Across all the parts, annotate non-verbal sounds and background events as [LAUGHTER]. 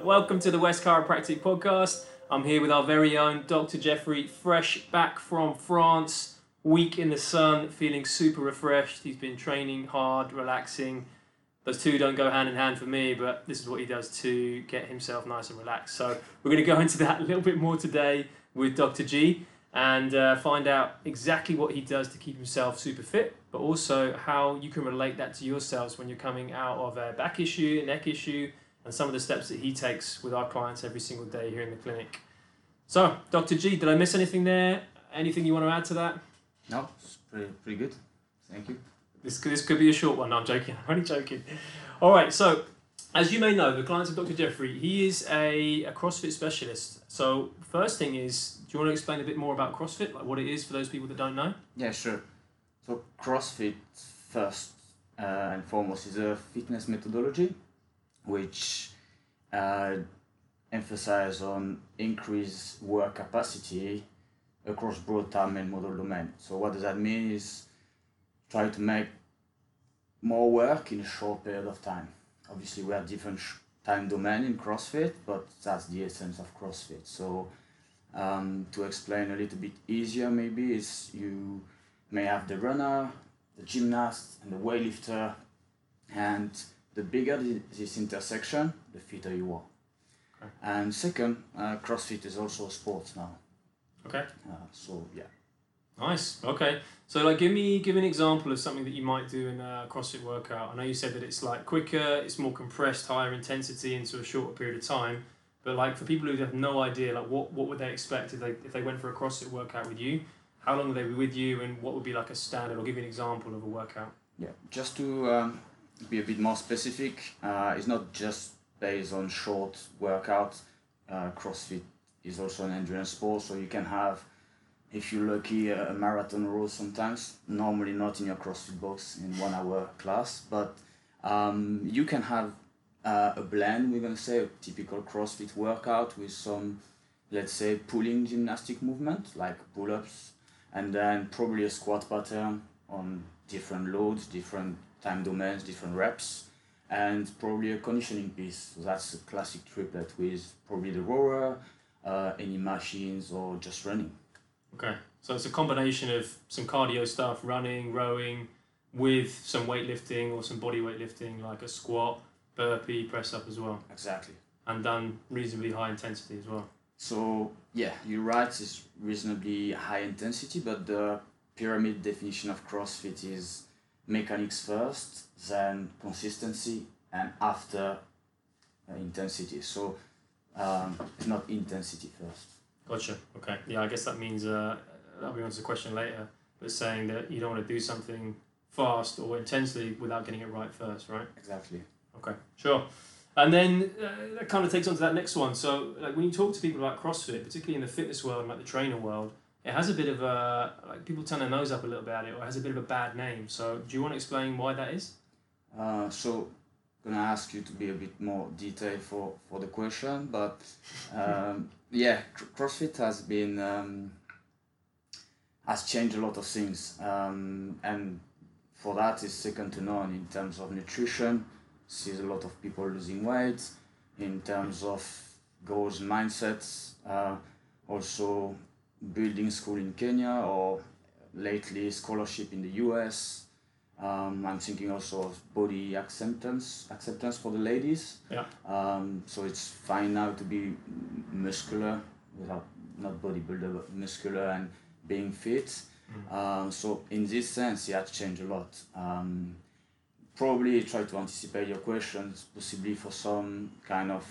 welcome to the West Chiropractic Podcast. I'm here with our very own Dr. Geoffrey, fresh back from France, week in the sun, feeling super refreshed. He's been training hard, relaxing. Those two don't go hand in hand for me, but this is what he does to get himself nice and relaxed. So we're going to go [LAUGHS] into that a little bit more today with Dr. G and uh, find out exactly what he does to keep himself super fit, but also how you can relate that to yourselves when you're coming out of a back issue, a neck issue, and some of the steps that he takes with our clients every single day here in the clinic. So, Dr. G, did I miss anything there? Anything you want to add to that? No, it's pretty, pretty good. Thank you. This could, this could be a short one. No, I'm joking. [LAUGHS] I'm only joking. All right. So, as you may know, the clients of Dr. Geoffrey, he is a, a CrossFit specialist. So, first thing is, do you want to explain a bit more about CrossFit, like what it is for those people that don't know? Yeah, sure. So CrossFit first uh, and foremost is a fitness methodology, which uh, emphasize on increase work capacity across broad time and modal domain. So what does that mean is try to make more work in a short period of time. Obviously, we have different time domain in CrossFit, but that's the essence of CrossFit. So um, to explain a little bit easier, maybe is you may have the runner, the gymnast, and the weightlifter, and the bigger the, this intersection, the fitter you are. Okay. And second, uh, CrossFit is also a sport now. Okay. Uh, so yeah. Nice. Okay. So, like, give me give me an example of something that you might do in a CrossFit workout. I know you said that it's like quicker, it's more compressed, higher intensity into a shorter period of time. But like for people who have no idea, like what, what would they expect if they if they went for a CrossFit workout with you? How long would they be with you, and what would be like a standard? I'll give you an example of a workout. Yeah, just to um, be a bit more specific, uh, it's not just based on short workouts. Uh, CrossFit is also an endurance sport, so you can have, if you're lucky, a marathon row sometimes. Normally not in your CrossFit box in one hour class, but um, you can have uh, a blend. We're gonna say a typical CrossFit workout with some, let's say, pulling gymnastic movement like pull-ups, and then probably a squat pattern on different loads, different time domains, different reps, and probably a conditioning piece. So that's a classic triplet with probably the rower, uh, any machines, or just running. Okay. So it's a combination of some cardio stuff, running, rowing, with some weightlifting or some body weightlifting, like a squat, burpee, press up as well, Exactly. and done reasonably high intensity as well. So yeah, you're right. It's reasonably high intensity, but the pyramid definition of CrossFit is mechanics first, then consistency, and after uh, intensity. So um, it's not intensity first. Gotcha. Okay. Yeah, I guess that means uh, that'll be answer the question later, but saying that you don't want to do something fast or intensely without getting it right first, right? Exactly. Okay. Sure. And then uh, that kind of takes on to that next one. So, like when you talk to people about CrossFit, particularly in the fitness world and like the trainer world, it has a bit of a like people turn their nose up a little bit at it, or it has a bit of a bad name. So, do you want to explain why that is? Uh, so gonna ask you to be a bit more detailed for, for the question, but [LAUGHS] um, yeah, Cr- CrossFit has been um, has changed a lot of things, um, and for that is second to none in terms of nutrition. Sees a lot of people losing weight, in terms of goals and mindsets. Uh, also, building school in Kenya or lately scholarship in the US. Um, I'm thinking also of body acceptance, acceptance for the ladies. Yeah. Um, so it's fine now to be muscular, without not bodybuilder, but muscular and being fit. Um, so in this sense, it has changed a lot. Um, probably try to anticipate your questions, possibly for some kind of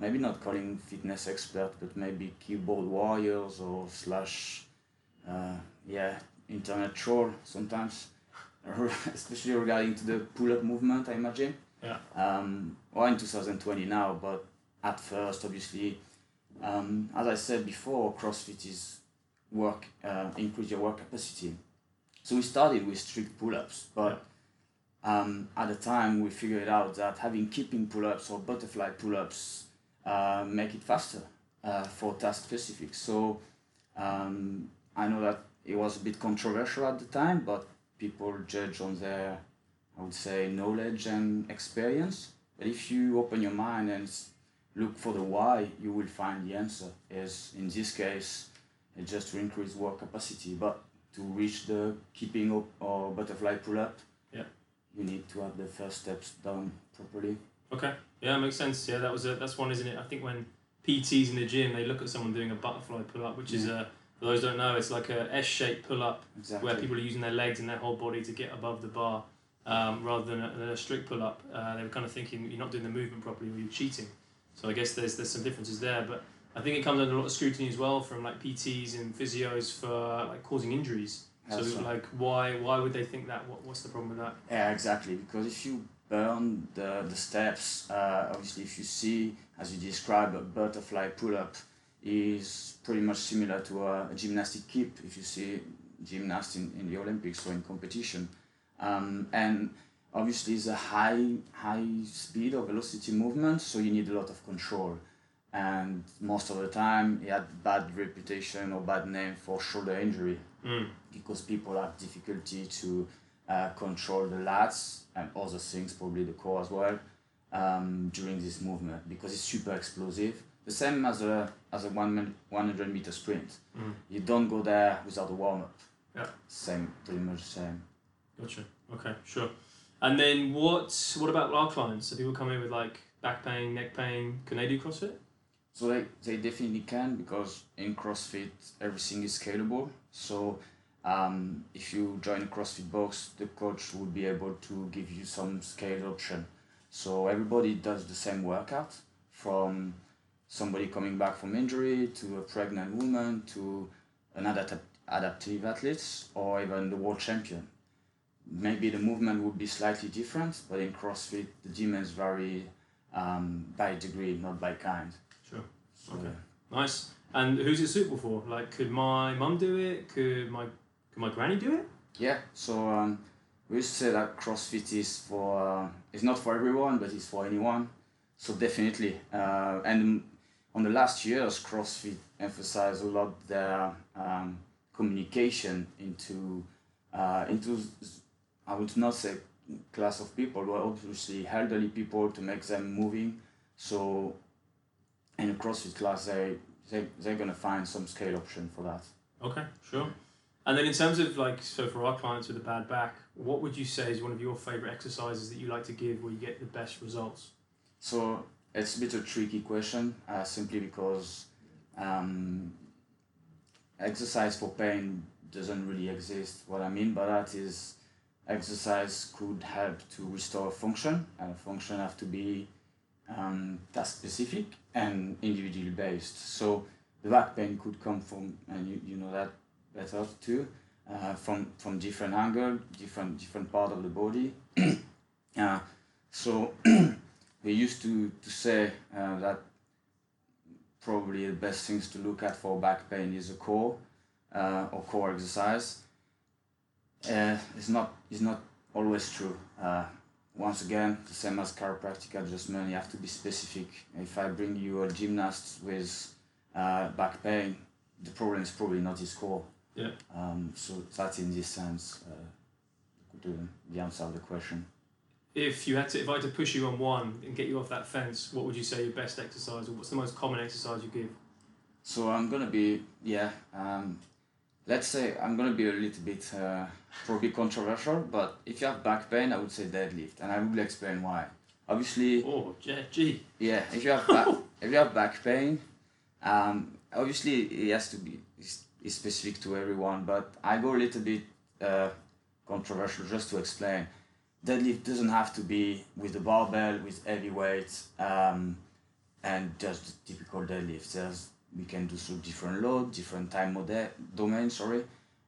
maybe not calling fitness expert, but maybe keyboard warriors or slash, uh, yeah, internet troll sometimes, [LAUGHS] especially regarding to the pull-up movement, I imagine. Yeah. Um, or in 2020 now, but at first, obviously, um, as I said before, CrossFit is work, uh, increase your work capacity. So we started with strict pull-ups, but um, at the time we figured out that having kipping pull-ups or butterfly pull-ups uh, make it faster uh, for task specific. So um, I know that it was a bit controversial at the time, but people judge on their, I would say, knowledge and experience. But if you open your mind and look for the why, you will find the answer. Is in this case, it's just to increase work capacity, but to reach the kipping up or butterfly pull up, Yeah. you need to have the first steps done properly. Okay. Yeah, makes sense. Yeah, that was a that's one, isn't it? I think when PTs in the gym, they look at someone doing a butterfly pull up, which is a for those who don't know, it's like a S shaped pull up Exactly. where people are using their legs and their whole body to get above the bar, um, rather than a, than a strict pull up. Uh, they were kind of thinking you're not doing the movement properly or you're cheating. So I guess there's there's some differences there, but I think it comes under a lot of scrutiny as well from like PTs and physios for like causing injuries. That's so right. like why why would they think that? What, what's the problem with that? Yeah, exactly. Because if you burn the, the steps, uh, obviously, if you see, as you described, a butterfly pull up is pretty much similar to a, a gymnastic kip if you see gymnasts in, in the Olympics or in competition. Um, and obviously, it's a high, high speed or velocity movement, so you need a lot of control. And most of the time, it had bad reputation or bad name for shoulder injury Mm. because people have difficulty to uh, control the lats and other things, probably the core as well, um, during this movement because it's super explosive. The same as a as a one min- 100 meter sprint. Mm. You don't go there without a warm up. Yeah. Same, pretty much same. Gotcha. Okay, sure. And then what what about our clients? So people come in with like back pain, neck pain. Can they do CrossFit? So they, they definitely can because in CrossFit everything is scalable. So um, if you join a CrossFit box, the coach will be able to give you some scale option. So everybody does the same workout from somebody coming back from injury to a pregnant woman to an adapt- adaptive athlete or even the world champion. Maybe the movement would be slightly different, but in CrossFit the demands vary um, by degree, not by kind. Sure. So, Okay. Nice. And who's it suitable for? Like, could my mum do it? Could my could my granny do it? Yeah, so um, we used to say that CrossFit is for uh, it's not for everyone, but it's for anyone. So definitely, uh, and on the last years, CrossFit emphasized a lot their um, communication into uh, into I would not say class of people, but obviously elderly people to make them moving. So in a CrossFit class, they they they're gonna find some scale option for that. Okay, sure. And then in terms of like, so for our clients with a bad back, what would you say is one of your favorite exercises that you like to give where you get the best results? So it's a bit of a tricky question, uh, simply because um, exercise for pain doesn't really exist. What I mean by that is exercise could help to restore function, and function have to be um, task specific and individually based. So the back pain could come from, and you, you know that better too, uh, from from different angle, different different part of the body. [CLEARS THROAT] uh, so [CLEARS THROAT] we used to, to say uh, that probably the best things to look at for back pain is a core uh, or core exercise. Uh, it's not it's not always true. Uh, once again, the same as chiropractic adjustment, you have to be specific. If I bring you a gymnast with uh, back pain, the problem is probably not his core. Yeah. Um, so that in this sense, uh, the, the answer of the question. If you had to, if I had to push you on one and get you off that fence, what would you say your best exercise, or what's the most common exercise you give? So I'm gonna be yeah. Um, let's say I'm gonna be a little bit uh, probably controversial, but if you have back pain, I would say deadlift, and I will explain why. Obviously, Oh, gee, gee. yeah. If you have back, if you have back pain, um, obviously it has to be it's specific to everyone, but I go a little bit uh, controversial just to explain. Deadlift doesn't have to be with the barbell with heavy weights um, and just typical deadlifts. There's we can do so different load, different time mode- domain, sorry,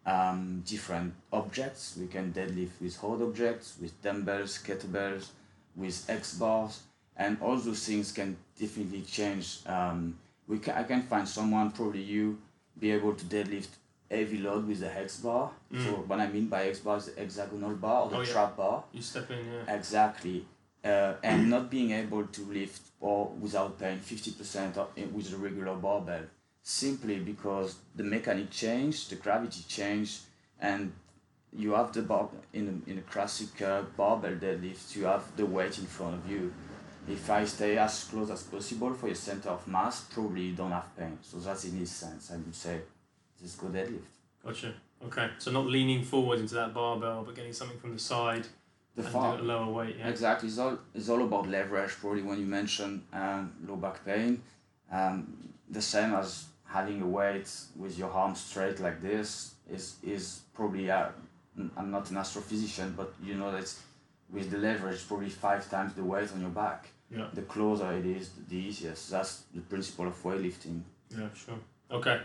um, different objects. We can deadlift with hard objects, with dumbbells, kettlebells, with hex bars, and all those things can definitely change. Um, we can, I can find someone, probably you, be able to deadlift heavy load with the hex bar. Mm. So what I mean by hex bar is the hexagonal bar or the Oh, yeah. trap bar. You step in, yeah. Exactly. Uh, and not being able to lift or without pain 50% of, with the regular barbell simply because the mechanic changed, the gravity changed, and you have the bar in a, in a classic uh, barbell deadlift, you have the weight in front of you. If I stay as close as possible for your center of mass, probably you don't have pain. So that's in this sense. I would say just go deadlift. Gotcha. Okay. So not leaning forward into that barbell, but getting something from the side The and far, lower weight. Yeah. Exactly. It's all, it's all about leverage, probably when you mention um, low back pain. Um, the same as having a weight with your arm straight like this is, is probably, uh, I'm not an astrophysician, but you know that with the leverage, probably five times the weight on your back. Yeah. The closer it is, the easiest. That's the principle of weightlifting. Yeah, sure. Okay.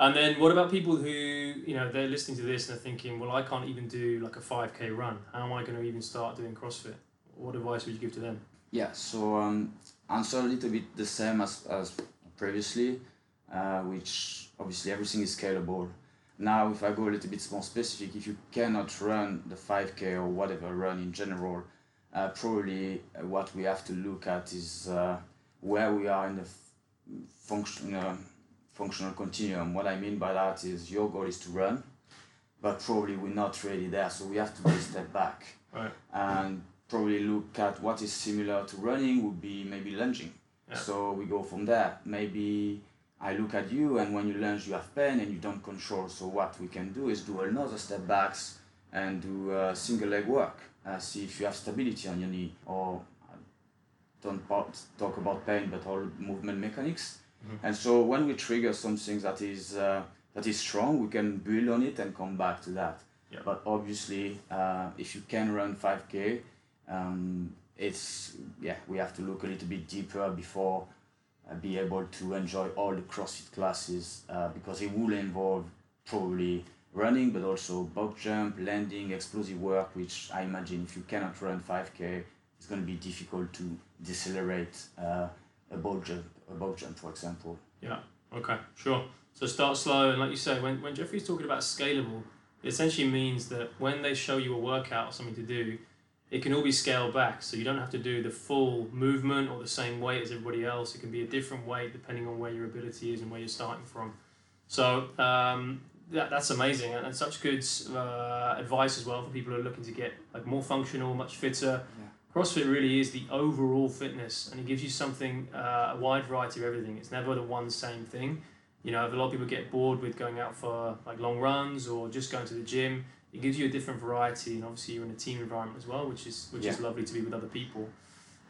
And then what about people who, you know, they're listening to this and they're thinking, well, I can't even do like a 5K run. How am I going to even start doing CrossFit? What advice would you give to them? Yeah, so um, answer a little bit the same as, as previously, uh, which obviously everything is scalable. Now, if I go a little bit more specific, if you cannot run the 5K or whatever run in general, uh, probably what we have to look at is uh, where we are in the function, uh, functional continuum. What I mean by that is your goal is to run, but probably we're not really there, so we have to take a step back Right. and probably look at what is similar to running would be maybe lunging. Yeah. So we go from there. Maybe I look at you and when you lunge you have pain and you don't control. So what we can do is do another step backs and do uh, single leg work. Uh, see if you have stability on your knee or uh, don't talk about pain but all movement mechanics. Mhm. And so when we trigger something that is uh, that is strong, we can build on it and come back to that. Yeah. But obviously, uh, if you can run 5k, um, it's yeah we have to look a little bit deeper before be able to enjoy all the CrossFit classes uh, because it will involve probably running, but also box jump, landing, explosive work. Which I imagine if you cannot run 5k, it's going to be difficult to decelerate uh, a box jump, a box jump, for example. Yeah. Okay, sure. So start slow, and like you say, when, when Geoffrey's talking about scalable, it essentially means that when they show you a workout or something to do, it can all be scaled back. So you don't have to do the full movement or the same weight as everybody else. It can be a different weight depending on where your ability is and where you're starting from. So um, that, that's amazing and, and such good uh, advice as well for people who are looking to get like more functional, much fitter. CrossFit really is the overall fitness, and it gives you something uh, a wide variety of everything. It's never the one same thing. You know, if a lot of people get bored with going out for like long runs or just going to the gym, it gives you a different variety, and obviously you're in a team environment as well, which is which is lovely to be with other people.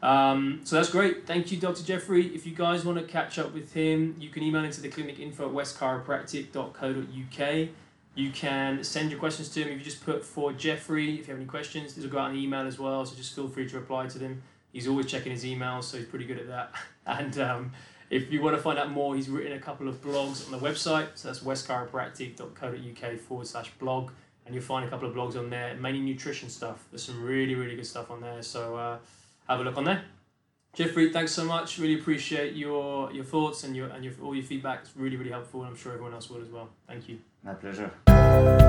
Um, so that's great. Thank you, Dr. Geoffrey. If you guys want to catch up with him, you can email into the clinic info at westchiropractic.co.uk. You can send your questions to him if you just put for Geoffrey. If you have any questions, these will go out in an email as well, so just feel free to reply to them. He's always checking his emails, so he's pretty good at that. [LAUGHS] And um, if you want to find out more, he's written a couple of blogs on the website. So that's westchiropractic.co.uk forward slash blog. And you'll find a couple of blogs on there, mainly nutrition stuff. There's some really, really good stuff on there. So uh, have a look on there. Geoffrey, thanks so much. Really appreciate your your thoughts and your and your all your feedback. It's really, really helpful, and I'm sure everyone else will as well. Thank you. My pleasure.